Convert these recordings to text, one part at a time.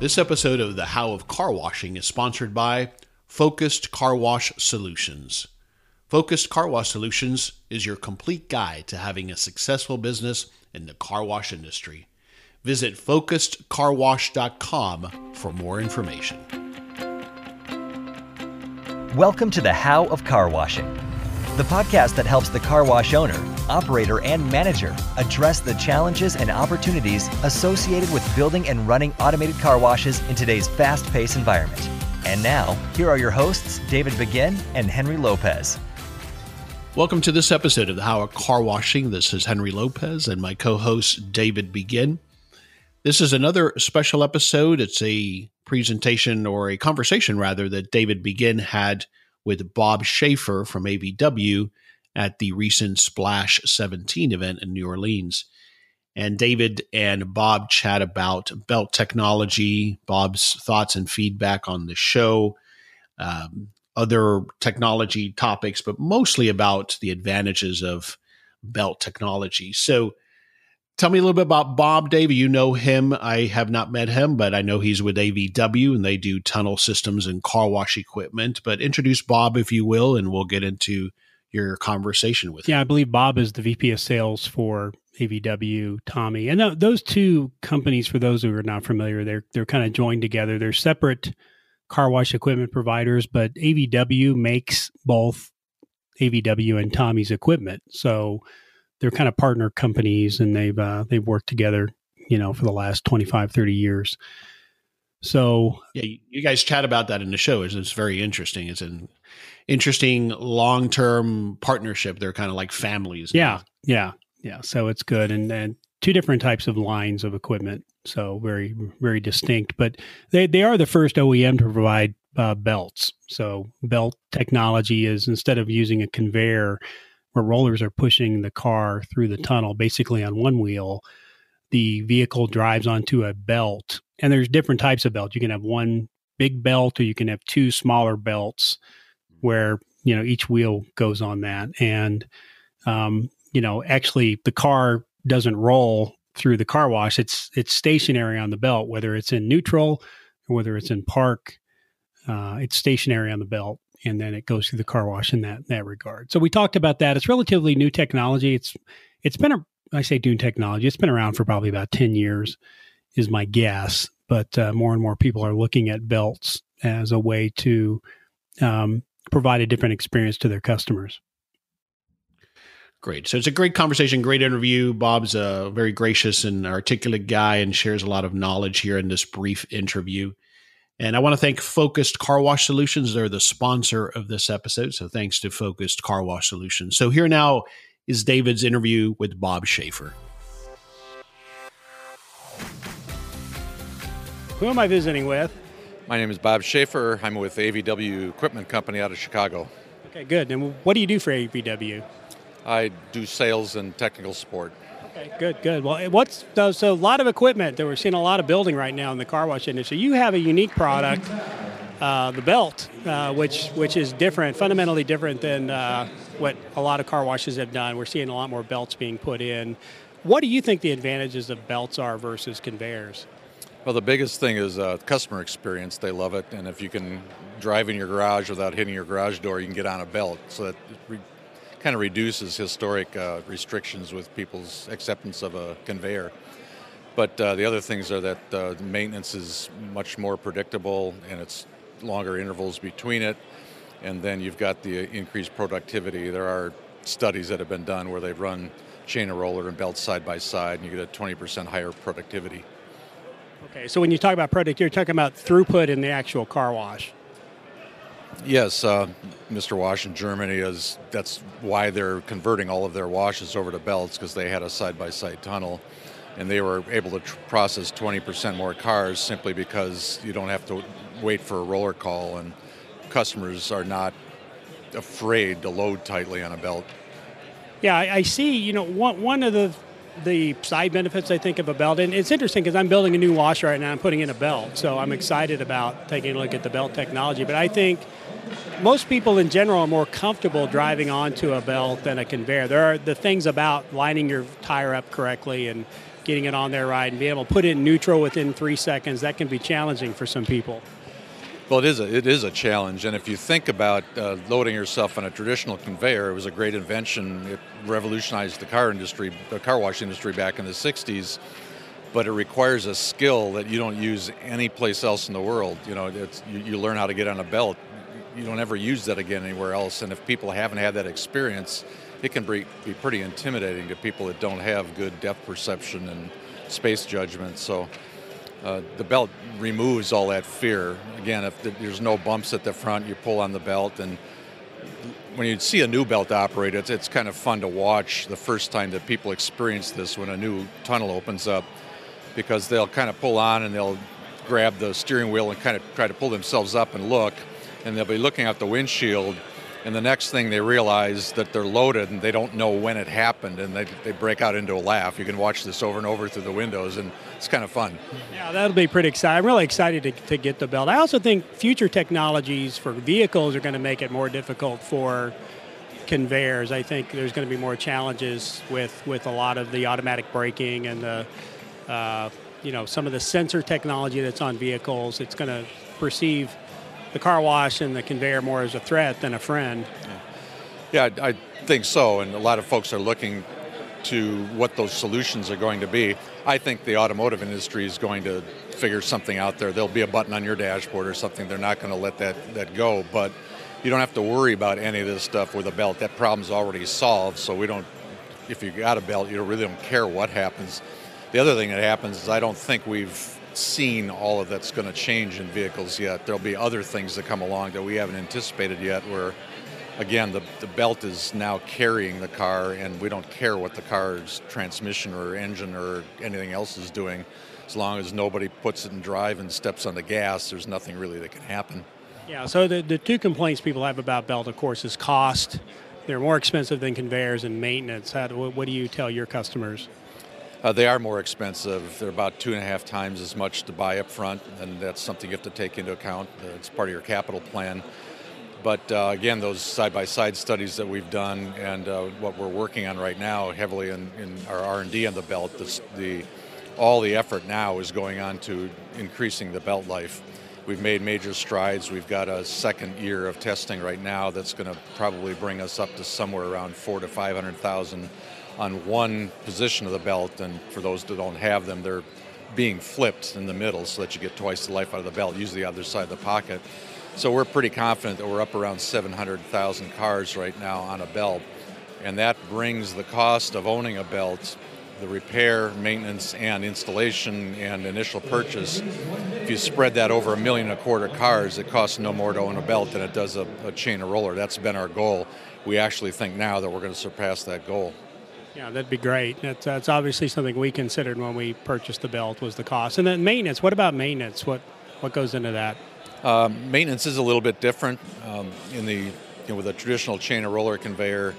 This episode of The How of Car Washing is sponsored by Focused Car Wash Solutions. Focused Car Wash Solutions is your complete guide to having a successful business in the car wash industry. Visit focusedcarwash.com for more information. Welcome to the How of Car Washing, the podcast that helps the car wash owner, operator, and manager address the challenges and opportunities associated with building and running automated car washes in today's fast paced environment. And now, here are your hosts, David Begin and Henry Lopez. Welcome to this episode of the How of Car Washing. This is Henry Lopez and my co host, David Begin. This is another special episode. It's a presentation or a conversation, rather, that David Begin had with Bob Schaefer from AVW at the recent Splash 17 event in New Orleans. And David and Bob chat about belt technology, Bob's thoughts and feedback on the show, um, other technology topics, but mostly about the advantages of belt technology. So, tell me a little bit about Bob, David. You know him. I have not met him, but I know he's with AVW and they do tunnel systems and car wash equipment. But introduce Bob, if you will, and we'll get into your conversation with yeah, him. I believe Bob is the VP of sales for AVW, Tommy. And th- those two companies, for those who are not familiar, they're they're kind of joined together. They're separate car wash equipment providers, but AVW makes both AVW and Tommy's equipment. So they're kind of partner companies and they've uh, they've worked together, you know, for the last 25, 30 years. So yeah, you guys chat about that in the show. It's, it's very interesting. It's an interesting long term partnership. They're kind of like families. Yeah, yeah, yeah. So it's good, and and two different types of lines of equipment. So very very distinct, but they they are the first OEM to provide uh, belts. So belt technology is instead of using a conveyor where rollers are pushing the car through the tunnel, basically on one wheel, the vehicle drives onto a belt. And there's different types of belt. You can have one big belt, or you can have two smaller belts where you know each wheel goes on that. And um, you know actually the car doesn't roll through the car wash. It's it's stationary on the belt whether it's in neutral or whether it's in park uh, it's stationary on the belt and then it goes through the car wash in that that regard. So we talked about that. It's relatively new technology. It's it's been a i say new technology. It's been around for probably about 10 years is my guess. But uh, more and more people are looking at belts as a way to um, provide a different experience to their customers. Great. So it's a great conversation, great interview. Bob's a very gracious and articulate guy and shares a lot of knowledge here in this brief interview. And I want to thank Focused Car Wash Solutions. They're the sponsor of this episode. So thanks to Focused Car Wash Solutions. So here now is David's interview with Bob Schaefer. Who am I visiting with? My name is Bob Schaefer. I'm with AVW Equipment Company out of Chicago. Okay, good. And what do you do for AVW? I do sales and technical support. Okay, good, good. Well, what's so, so a lot of equipment that we're seeing a lot of building right now in the car wash industry. You have a unique product, uh, the belt, uh, which which is different, fundamentally different than uh, what a lot of car washes have done. We're seeing a lot more belts being put in. What do you think the advantages of belts are versus conveyors? Well, the biggest thing is uh, customer experience. They love it, and if you can drive in your garage without hitting your garage door, you can get on a belt. So that re- kind of reduces historic uh, restrictions with people's acceptance of a conveyor. But uh, the other things are that uh, maintenance is much more predictable, and it's longer intervals between it. And then you've got the increased productivity. There are studies that have been done where they've run chain of roller and belts side by side, and you get a 20% higher productivity. Okay, so when you talk about product, you're talking about throughput in the actual car wash. Yes, uh, Mr. Wash in Germany is. That's why they're converting all of their washes over to belts because they had a side-by-side tunnel, and they were able to tr- process 20% more cars simply because you don't have to wait for a roller call, and customers are not afraid to load tightly on a belt. Yeah, I, I see. You know, one one of the the side benefits I think of a belt, and it's interesting because I'm building a new washer right now. I'm putting in a belt, so I'm excited about taking a look at the belt technology. But I think most people in general are more comfortable driving onto a belt than a conveyor. There are the things about lining your tire up correctly and getting it on there right and being able to put it in neutral within three seconds. That can be challenging for some people. Well, it is a, it is a challenge, and if you think about uh, loading yourself on a traditional conveyor, it was a great invention. It revolutionized the car industry, the car wash industry back in the '60s. But it requires a skill that you don't use any place else in the world. You know, you, you learn how to get on a belt. You don't ever use that again anywhere else. And if people haven't had that experience, it can be, be pretty intimidating to people that don't have good depth perception and space judgment. So uh, the belt removes all that fear. Again, if there's no bumps at the front, you pull on the belt, and when you see a new belt operate, it's, it's kind of fun to watch the first time that people experience this when a new tunnel opens up, because they'll kind of pull on and they'll grab the steering wheel and kind of try to pull themselves up and look, and they'll be looking out the windshield and the next thing they realize that they're loaded and they don't know when it happened and they, they break out into a laugh. You can watch this over and over through the windows and it's kind of fun. Yeah that'll be pretty exciting i'm really excited to, to get the belt. I also think future technologies for vehicles are going to make it more difficult for conveyors. I think there's going to be more challenges with with a lot of the automatic braking and the uh, you know some of the sensor technology that's on vehicles. It's going to perceive the car wash and the conveyor more as a threat than a friend. Yeah, yeah I, I think so. And a lot of folks are looking to what those solutions are going to be. I think the automotive industry is going to figure something out there. There'll be a button on your dashboard or something. They're not going to let that, that go. But you don't have to worry about any of this stuff with a belt. That problem's already solved. So we don't, if you got a belt, you really don't care what happens. The other thing that happens is I don't think we've seen all of that's going to change in vehicles yet. There'll be other things that come along that we haven't anticipated yet where again the, the belt is now carrying the car and we don't care what the car's transmission or engine or anything else is doing. As long as nobody puts it in drive and steps on the gas there's nothing really that can happen. Yeah so the, the two complaints people have about belt of course is cost. They're more expensive than conveyors and maintenance. How, what do you tell your customers uh, they are more expensive. They're about two and a half times as much to buy up front, and that's something you have to take into account. It's part of your capital plan. But uh, again, those side-by-side studies that we've done and uh, what we're working on right now, heavily in, in our R&D on the belt, the all the effort now is going on to increasing the belt life. We've made major strides. We've got a second year of testing right now that's going to probably bring us up to somewhere around four to five hundred thousand on one position of the belt, and for those that don't have them, they're being flipped in the middle so that you get twice the life out of the belt, usually the other side of the pocket. So we're pretty confident that we're up around 700,000 cars right now on a belt, and that brings the cost of owning a belt, the repair, maintenance, and installation and initial purchase. If you spread that over a million and a quarter cars, it costs no more to own a belt than it does a, a chain or roller. That's been our goal. We actually think now that we're going to surpass that goal. Yeah, that'd be great. That's, that's obviously something we considered when we purchased the belt was the cost. And then maintenance. What about maintenance? What what goes into that? Um, maintenance is a little bit different. Um, in the you know, with a traditional chain or roller conveyor,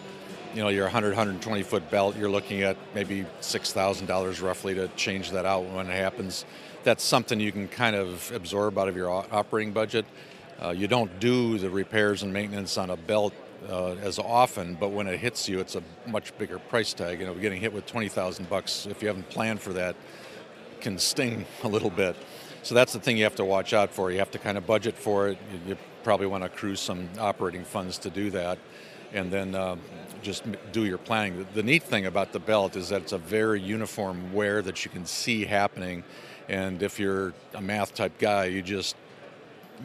you know, your 100, 120 foot belt, you're looking at maybe six thousand dollars roughly to change that out when it happens. That's something you can kind of absorb out of your operating budget. Uh, you don't do the repairs and maintenance on a belt uh, as often, but when it hits you, it's a much bigger price tag. You know, getting hit with twenty thousand bucks if you haven't planned for that can sting a little bit. So that's the thing you have to watch out for. You have to kind of budget for it. You, you probably want to accrue some operating funds to do that, and then uh, just do your planning. The, the neat thing about the belt is that it's a very uniform wear that you can see happening, and if you're a math type guy, you just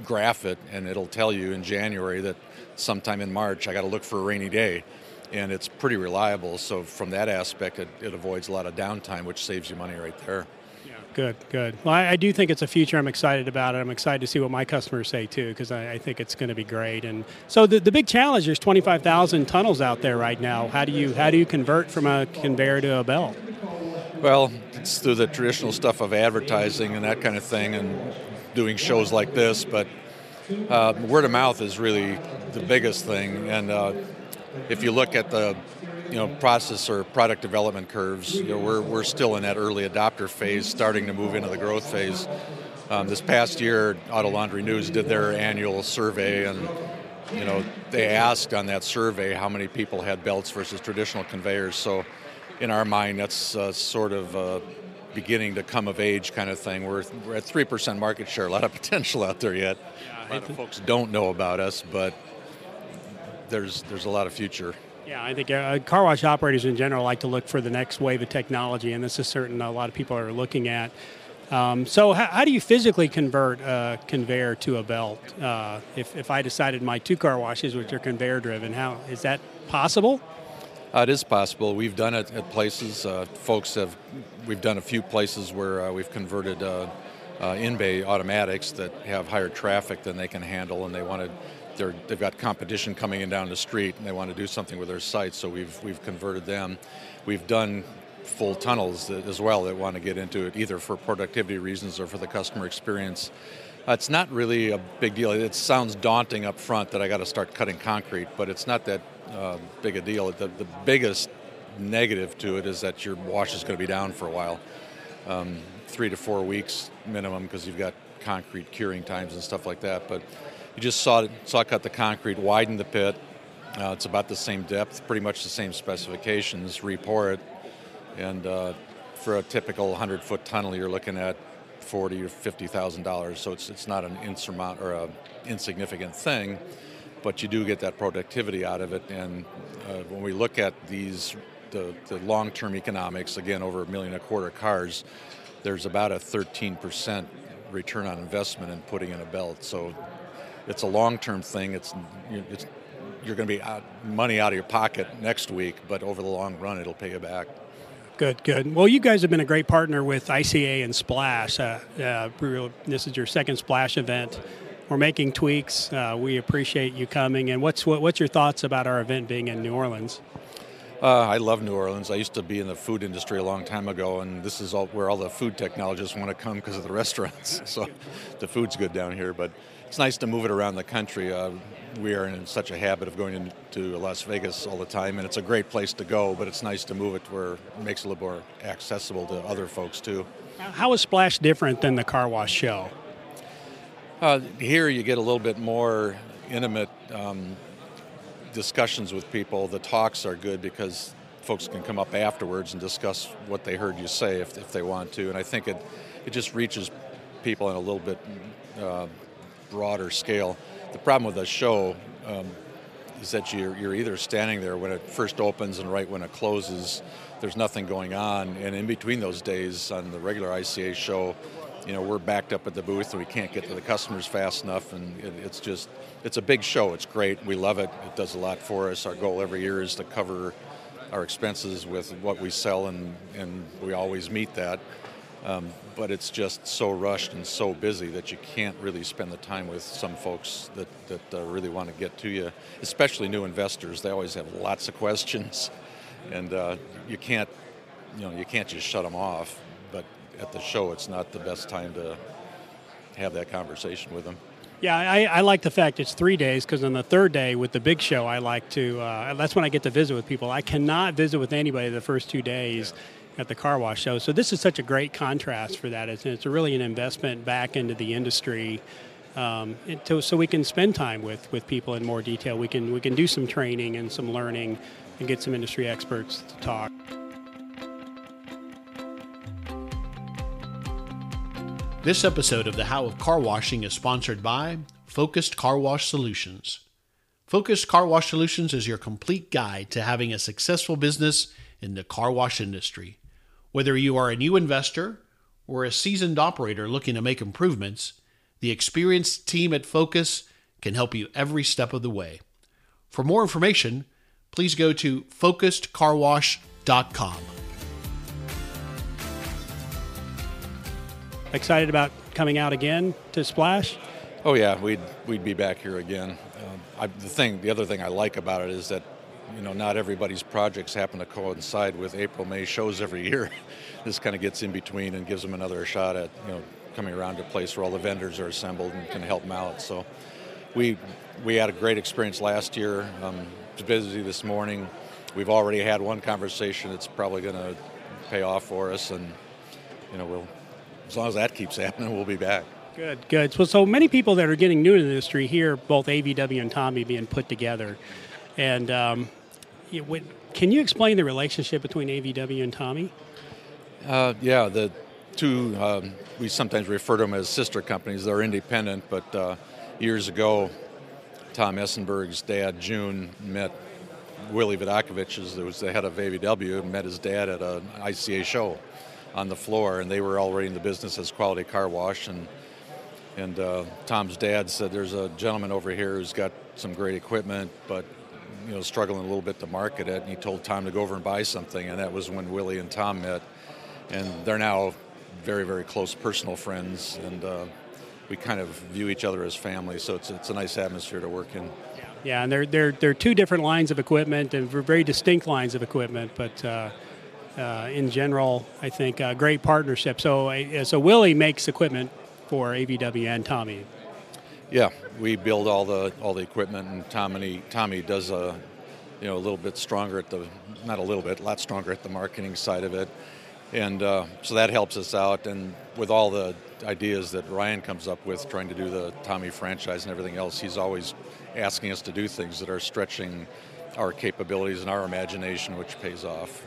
graph it, and it'll tell you in January that sometime in March I got to look for a rainy day. And it's pretty reliable. So, from that aspect, it, it avoids a lot of downtime, which saves you money right there. Yeah, good, good. Well, I, I, do think it's a future. I'm excited about it. I'm excited to see what my customers say too, because I, I, think it's going to be great. And so the, the big challenge there's 25,000 tunnels out there right now. How do you how do you convert from a conveyor to a belt? Well, it's through the traditional stuff of advertising and that kind of thing, and doing shows like this. But uh, word of mouth is really the biggest thing. And uh, if you look at the you know process or product development curves. You know, we're we're still in that early adopter phase, starting to move into the growth phase. Um, this past year, Auto Laundry News did their annual survey, and you know they asked on that survey how many people had belts versus traditional conveyors. So, in our mind, that's uh, sort of uh, beginning to come of age kind of thing. We're, we're at three percent market share, a lot of potential out there yet. Yeah, a lot of folks don't know about us, but there's there's a lot of future. Yeah, I think uh, car wash operators in general like to look for the next wave of technology, and this is certain a lot of people are looking at. Um, so, how, how, do you physically convert a conveyor to a belt? Uh, if, if I decided my two car washes, which are conveyor driven, how is that possible? Uh, it is possible. We've done it at places. Uh, folks have. We've done a few places where uh, we've converted uh, uh, in-bay automatics that have higher traffic than they can handle, and they want to they're, they've got competition coming in down the street and they want to do something with their site, so we've, we've converted them. We've done full tunnels as well that want to get into it either for productivity reasons or for the customer experience. Uh, it's not really a big deal. It sounds daunting up front that I got to start cutting concrete, but it's not that uh, big a deal. The, the biggest negative to it is that your wash is going to be down for a while. Um, three to four weeks minimum because you've got concrete curing times and stuff like that. But you just saw saw cut the concrete, widen the pit. Uh, it's about the same depth, pretty much the same specifications. Repour it, and uh, for a typical 100 foot tunnel, you're looking at forty or fifty thousand dollars. So it's it's not an insurmount or a insignificant thing, but you do get that productivity out of it. And uh, when we look at these the, the long-term economics, again over a million and a quarter cars, there's about a 13% return on investment in putting in a belt. So it's a long-term thing. It's, it's you're going to be out, money out of your pocket next week, but over the long run, it'll pay you back. Good, good. Well, you guys have been a great partner with ICA and Splash. Uh, uh, this is your second Splash event. We're making tweaks. Uh, we appreciate you coming. And what's what, what's your thoughts about our event being in New Orleans? Uh, I love New Orleans. I used to be in the food industry a long time ago, and this is all, where all the food technologists want to come because of the restaurants. so the food's good down here, but it's nice to move it around the country. Uh, we are in such a habit of going to Las Vegas all the time, and it's a great place to go, but it's nice to move it where it makes it a little more accessible to other folks too. How is Splash different than the car wash show? Uh, here you get a little bit more intimate um, discussions with people. The talks are good because folks can come up afterwards and discuss what they heard you say if, if they want to, and I think it, it just reaches people in a little bit uh, broader scale. The problem with a show um, is that you're, you're either standing there when it first opens and right when it closes. There's nothing going on, and in between those days on the regular ICA show, you know, we're backed up at the booth and we can't get to the customers fast enough, and it, it's just it's a big show. It's great. We love it. It does a lot for us. Our goal every year is to cover our expenses with what we sell, and, and we always meet that. Um, but it's just so rushed and so busy that you can't really spend the time with some folks that, that uh, really want to get to you, especially new investors. They always have lots of questions, and uh, you can't, you know, you can't just shut them off. At the show, it's not the best time to have that conversation with them. Yeah, I, I, like the fact it's three days because on the third day with the big show, I like to. Uh, that's when I get to visit with people. I cannot visit with anybody the first two days. Yeah at the car wash show. So this is such a great contrast for that. It's, it's really an investment back into the industry. Um, to, so we can spend time with, with people in more detail. We can we can do some training and some learning, and get some industry experts to talk. This episode of the How of Car Washing is sponsored by Focused Car Wash Solutions. Focused Car Wash Solutions is your complete guide to having a successful business in the car wash industry. Whether you are a new investor or a seasoned operator looking to make improvements, the experienced team at Focus can help you every step of the way. For more information, please go to focusedcarwash.com. Excited about coming out again to Splash? Oh yeah, we'd we'd be back here again. Um, I, the thing, the other thing I like about it is that you know, not everybody's projects happen to coincide with April, May shows every year. this kind of gets in between and gives them another shot at, you know, coming around to a place where all the vendors are assembled and can help them out. So we we had a great experience last year. Um, busy this morning. we've already had one conversation. It's probably going to pay off for us, and you know, we'll as long as that keeps happening, we'll be back. Good, good. So, so many people that are getting new to the industry here, both AVW and Tommy being put together, and um, can you explain the relationship between AVW and Tommy? Uh, yeah, the two um, we sometimes refer to them as sister companies. They're independent, but uh, years ago, Tom Essenburg's dad, June, met Willie Vidakovich, who was the head of AVW, met his dad at an ICA show on the floor, and they were already in the business as quality car wash. And and uh, Tom's dad said, "There's a gentleman over here who's got some great equipment, but you know struggling a little bit to market it." And he told Tom to go over and buy something, and that was when Willie and Tom met, and they're now very very close personal friends, and uh, we kind of view each other as family. So it's it's a nice atmosphere to work in. Yeah, and they're they're they're two different lines of equipment and very distinct lines of equipment, but. Uh, in general, I think a great partnership. So, uh, so Willie makes equipment for AVW and Tommy. Yeah, we build all the all the equipment, and Tommy Tommy does a you know a little bit stronger at the not a little bit, a lot stronger at the marketing side of it, and uh, so that helps us out. And with all the ideas that Ryan comes up with, trying to do the Tommy franchise and everything else, he's always asking us to do things that are stretching our capabilities and our imagination, which pays off.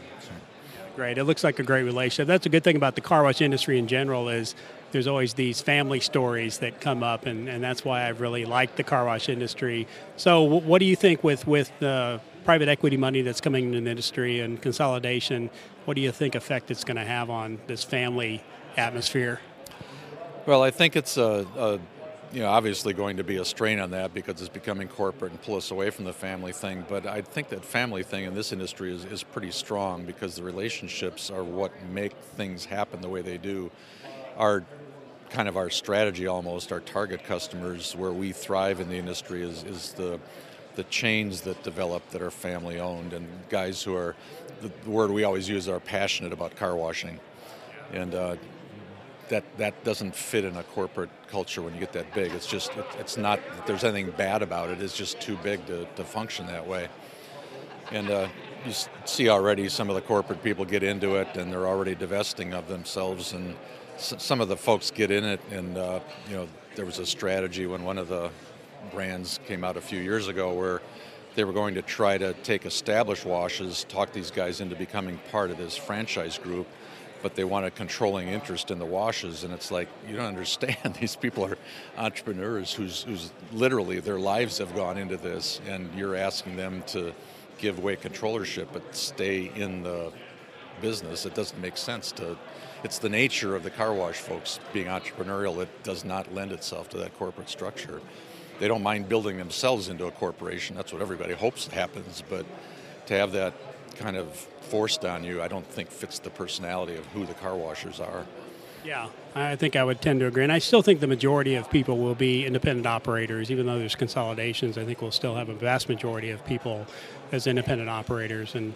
Great. It looks like a great relationship. That's a good thing about the car wash industry in general is there's always these family stories that come up, and, and that's why I really like the car wash industry. So, what do you think with with the private equity money that's coming into the industry and consolidation? What do you think effect it's going to have on this family atmosphere? Well, I think it's a, a you know, obviously going to be a strain on that because it's becoming corporate and pull us away from the family thing. But I think that family thing in this industry is, is pretty strong because the relationships are what make things happen the way they do. Our kind of our strategy almost, our target customers where we thrive in the industry is, is the the chains that develop that are family owned and guys who are the, word we always use are passionate about car washing. And uh, that that doesn't fit in a corporate culture when you get that big. It's just it, it's not that there's anything bad about it. It's just too big to, to function that way. And uh, you see already some of the corporate people get into it, and they're already divesting of themselves. And s- some of the folks get in it, and uh, you know there was a strategy when one of the brands came out a few years ago where they were going to try to take established washes, talk these guys into becoming part of this franchise group but they want a controlling interest in the washes. And it's like, you don't understand. These people are entrepreneurs whose literally their lives have gone into this, and you're asking them to give away controllership but stay in the business. It doesn't make sense to. It's the nature of the car wash folks being entrepreneurial It does not lend itself to that corporate structure. They don't mind building themselves into a corporation. That's what everybody hopes happens. But to have that kind of forced on you, I don't think fits the personality of who the car washers are. Yeah, I think I would tend to agree. And I still think the majority of people will be independent operators, even though there's consolidations. I think we'll still have a vast majority of people as independent operators, and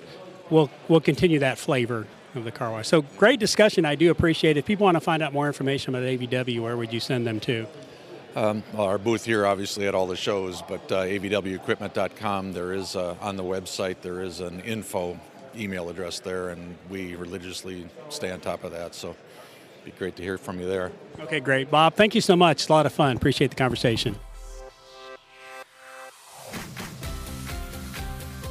we'll we'll continue that flavor of the car wash. So great discussion. I do appreciate it. If people want to find out more information about AVW, where would you send them to? Um, well, our booth here, obviously, at all the shows, but uh, avwequipment.com. There is uh, on the website. There is an info email address there, and we religiously stay on top of that. So, it'd be great to hear from you there. Okay, great, Bob. Thank you so much. It's a lot of fun. Appreciate the conversation.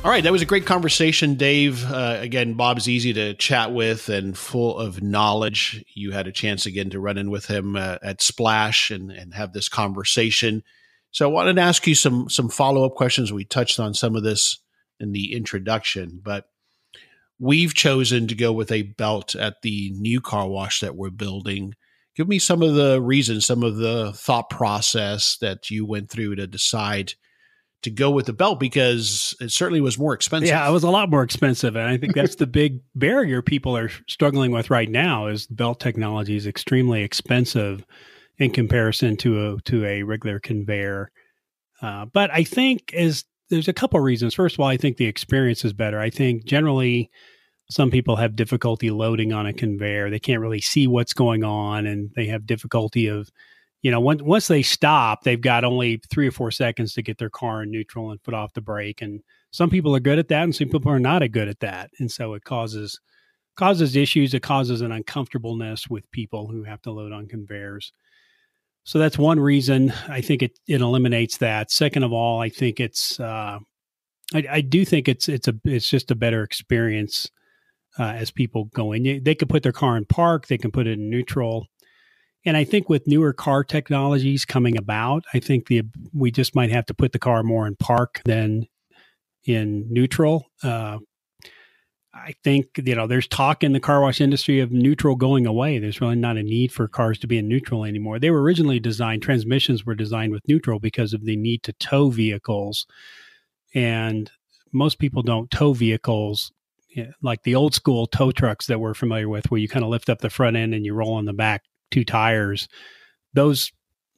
All right, that was a great conversation, Dave. Uh, again, Bob's easy to chat with and full of knowledge. You had a chance again to run in with him uh, at Splash and, and have this conversation. So I wanted to ask you some some follow up questions. We touched on some of this in the introduction, but we've chosen to go with a belt at the new car wash that we're building. Give me some of the reasons, some of the thought process that you went through to decide to go with the belt because it certainly was more expensive. Yeah, it was a lot more expensive, and I think that's the big barrier people are struggling with right now. Is belt technology is extremely expensive in comparison to a to a regular conveyor. Uh, but I think is there's a couple reasons. First of all, I think the experience is better. I think generally some people have difficulty loading on a conveyor. They can't really see what's going on, and they have difficulty of you know, once once they stop, they've got only three or four seconds to get their car in neutral and put off the brake. And some people are good at that and some people are not good at that and so it causes causes issues it causes an uncomfortableness with people who have to load on conveyors so that's one reason i think it, it eliminates that second of all i think it's uh, I, I, do think it's it's a it's just a better experience uh, as people go in they could put their car in park they can put it in neutral and I think with newer car technologies coming about, I think the we just might have to put the car more in park than in neutral. Uh, I think you know there's talk in the car wash industry of neutral going away. There's really not a need for cars to be in neutral anymore. They were originally designed transmissions were designed with neutral because of the need to tow vehicles, and most people don't tow vehicles eh, like the old school tow trucks that we're familiar with, where you kind of lift up the front end and you roll on the back two tires, those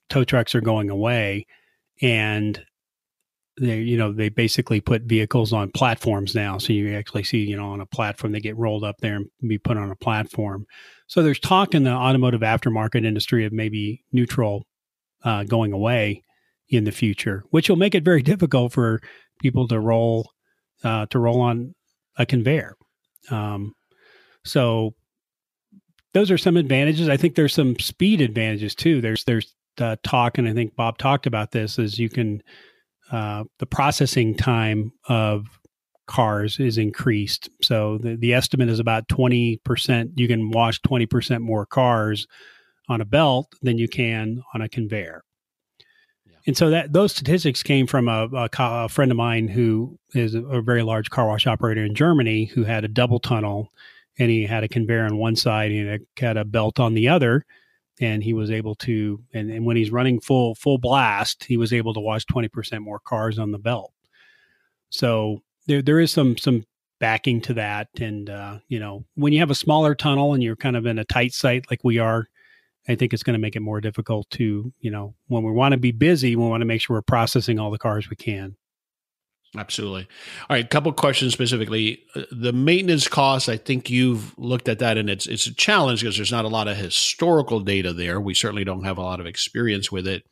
tow trucks are going away, and they you know they basically put vehicles on platforms now. So you actually see you know on a platform they get rolled up there and be put on a platform. So there's talk in the automotive aftermarket industry of maybe neutral uh, going away in the future, which will make it very difficult for people to roll uh, to roll on a conveyor. Um, so those are some advantages. I think there's some speed advantages too. There's there's uh, talk, and I think Bob talked about this. Is you can uh, the processing time of cars is increased. So the, the estimate is about 20%. You can wash 20% more cars on a belt than you can on a conveyor. And so that those statistics came from a, a, a, friend of mine who is a very large car wash operator in Germany who had a double tunnel and he had a conveyor on one side and he had a belt on the other and he was able to and, and when he's running full full blast he was able to watch 20% more cars on the belt. So there there is some some backing to that. And uh, you know when you have a smaller tunnel and you're kind of in a tight site like we are i think it's going to make it more difficult to you know when we want to be busy we want to make sure we're processing all the cars we can Absolutely. All right, a couple questions specifically. Uh, the maintenance costs, I think you've looked at that and it's it's a challenge because there's not a lot of historical data there. We certainly don't have a lot of experience with it.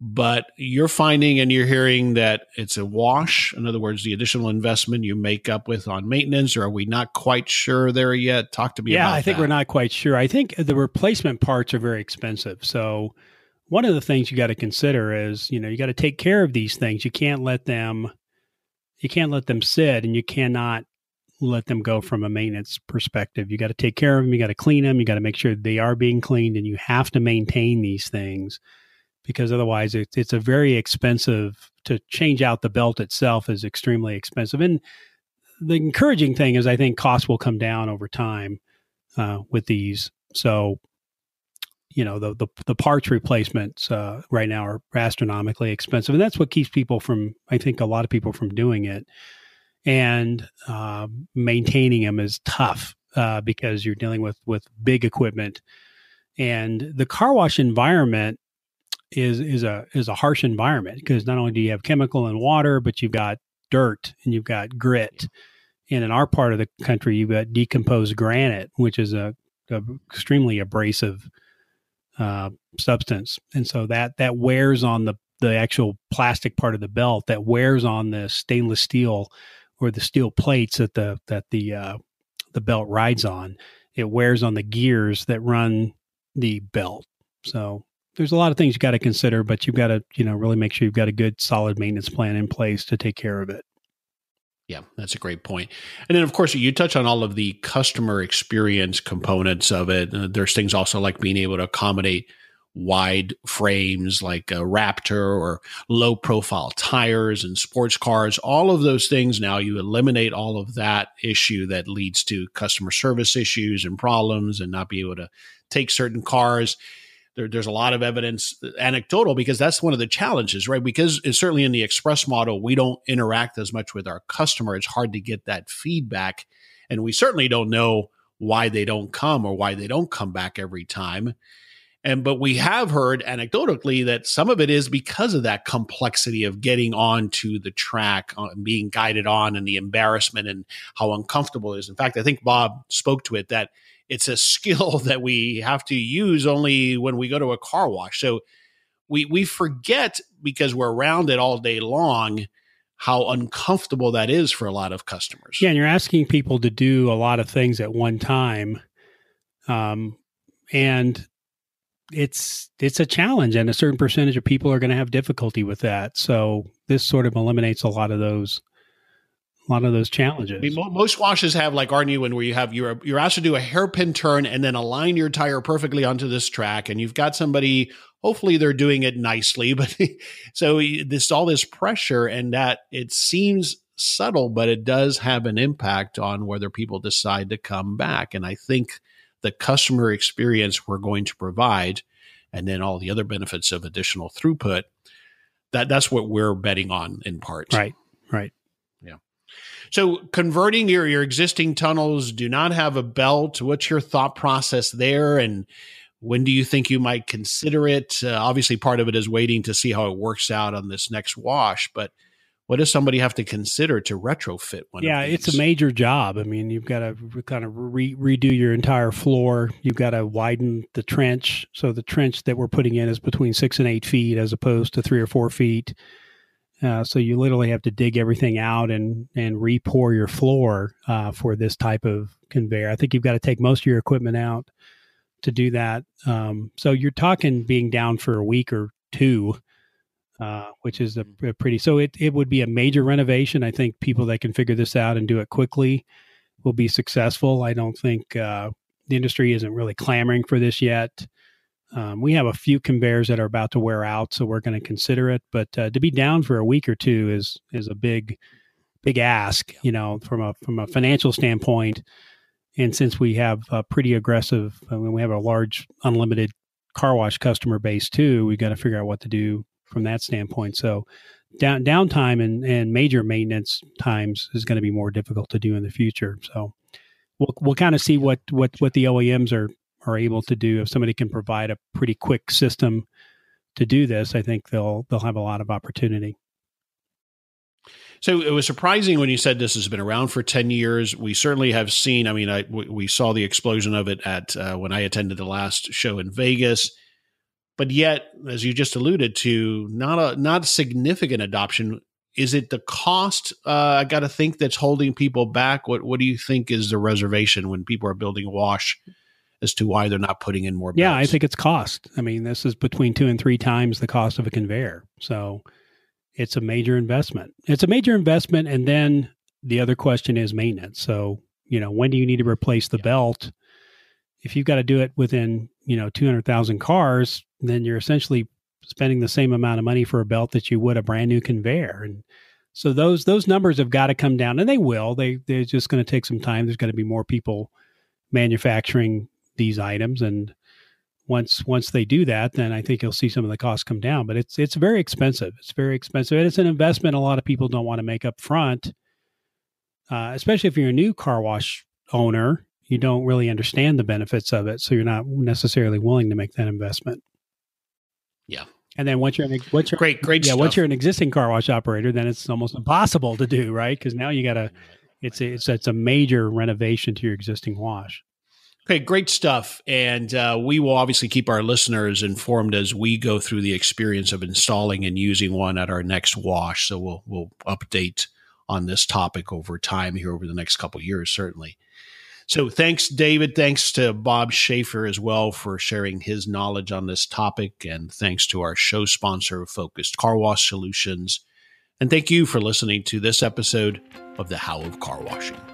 But you're finding and you're hearing that it's a wash. In other words, the additional investment you make up with on maintenance, or are we not quite sure there yet? Talk to me yeah, I think that. we're not quite sure. I think the replacement parts are very expensive. So one of the things you got to consider is, you know, you got to take care of these things. You can't let them you can't let them sit and you cannot let them go from a maintenance perspective. You got to take care of them, you got to clean them, you got to make sure they are being cleaned, and you have to maintain these things because otherwise it, it's a very expensive to change out the belt itself is extremely expensive. And the encouraging thing is I think costs will come down over time uh, with these. So you know the the, the parts replacements uh, right now are astronomically expensive, and that's what keeps people from. I think a lot of people from doing it, and uh, maintaining them is tough uh, because you're dealing with with big equipment, and the car wash environment is is a is a harsh environment because not only do you have chemical and water, but you've got dirt and you've got grit. And in our part of the country, you've got decomposed granite, which is a, a extremely abrasive uh, substance, and so that that wears on the the actual plastic part of the belt that wears on the stainless steel or the steel plates that the that the uh, the belt rides on. It wears on the gears that run the belt. So there's a lot of things you got to consider, but you've got to you know really make sure you've got a good solid maintenance plan in place to take care of it. Yeah, that's a great point. And then, of course, you touch on all of the customer experience components of it. Uh, there's things also like being able to accommodate wide frames like a Raptor or low profile tires and sports cars. All of those things now, you eliminate all of that issue that leads to customer service issues and problems and not be able to take certain cars there, there's a lot of evidence anecdotal because that's one of the challenges right? Because certainly in the express model we don't interact as much with our customer. It's hard to get that feedback. And we certainly don't know why they don't come or why they don't come back every time. And but we have heard anecdotally that some of it is because of that complexity of getting onto the track uh, being guided on and the embarrassment and how uncomfortable it is. In fact i think bob spoke to it that it's a skill that we have to use only when we go to a car wash. So we we forget because we're around it all day long how uncomfortable that is for a lot of customers. Yeah, and you're asking people to do a lot of things at one time, um, and it's it's a challenge, and a certain percentage of people are going to have difficulty with that. So this sort of eliminates a lot of those a lot of those challenges. I mean, most washes have like our new one where you have you're you're asked to do a hairpin turn and then align your tire perfectly onto this track, and you've got somebody. Hopefully, they're doing it nicely, but so this all this pressure, and that it seems subtle, but it does have an impact on whether people decide to come back. And I think the customer experience we're going to provide, and then all the other benefits of additional throughput. That that's what we're betting on in part. Right. Right. So converting your your existing tunnels do not have a belt. What's your thought process there, and when do you think you might consider it? Uh, obviously, part of it is waiting to see how it works out on this next wash, but what does somebody have to consider to retrofit one? Yeah, it's a major job. I mean, you've got to kind of re- redo your entire floor. You've got to widen the trench. So the trench that we're putting in is between six and eight feet, as opposed to three or four feet. Uh, so you literally have to dig everything out and and re-pour your floor uh, for this type of conveyor. I think you've got to take most of your equipment out to do that. Um, so you're talking being down for a week or two, uh, which is a, a, pretty. So it it would be a major renovation. I think people that can figure this out and do it quickly will be successful. I don't think uh, the industry isn't really clamoring for this yet. Um, we have a few conveyors that are about to wear out, so we're going to consider it. But uh, to be down for a week or two is is a big big ask, you know, from a from a financial standpoint. And since we have a pretty aggressive, I mean, we have a large unlimited car wash customer base too, we've got to figure out what to do from that standpoint. So down downtime and, and major maintenance times is going to be more difficult to do in the future. So we'll we'll kind of see what what what the OEMs are are able to do, if somebody can provide a pretty quick system to do this, I think they'll they'll have a lot of opportunity. So it was surprising when you said this has been around for 10 years. We certainly have seen, I mean, I, we saw the explosion of it at uh, when I attended the last show in Vegas. But yet, as you just alluded to, not a not significant adoption. Is it the cost? Uh, I got to think that's holding people back. What What do you think is the reservation when people are building wash as to why they're not putting in more. Beds. Yeah, I think it's cost. I mean, this is between two and three times the cost of a conveyor. So it's a major investment. It's a major investment. And then the other question is maintenance. So, you know, when do you need to replace the yeah. belt? If you've got to do it within, you know, 200,000 cars, then you're essentially spending the same amount of money for a belt that you would a brand new conveyor. And so those those numbers have got to come down and they will. They they're just going to take some time. There's got to be more people manufacturing these items and once once they do that then i think you'll see some of the costs come down but it's it's very expensive. It's very expensive and it's an investment a lot of people don't want to make up front uh, especially if you're a new car wash owner you don't really understand the benefits of it so you're not necessarily willing to make that investment. Yeah. And then once you're an once you're great great yeah stuff. once you're an existing car wash operator then it's almost impossible to do right? Because now you got to it's a, it's it's a major renovation to your existing wash Okay, great stuff. And uh, we will obviously keep our listeners informed as we go through the experience of installing and using one at our next wash. So we'll we'll update on this topic over time here over the next couple years, certainly. So thanks, David. Thanks to Bob Schaefer as well for sharing his knowledge on this topic. And thanks to our show sponsor, Focused Car Wash Solutions. And thank you for listening to this episode of The How of Car Washing.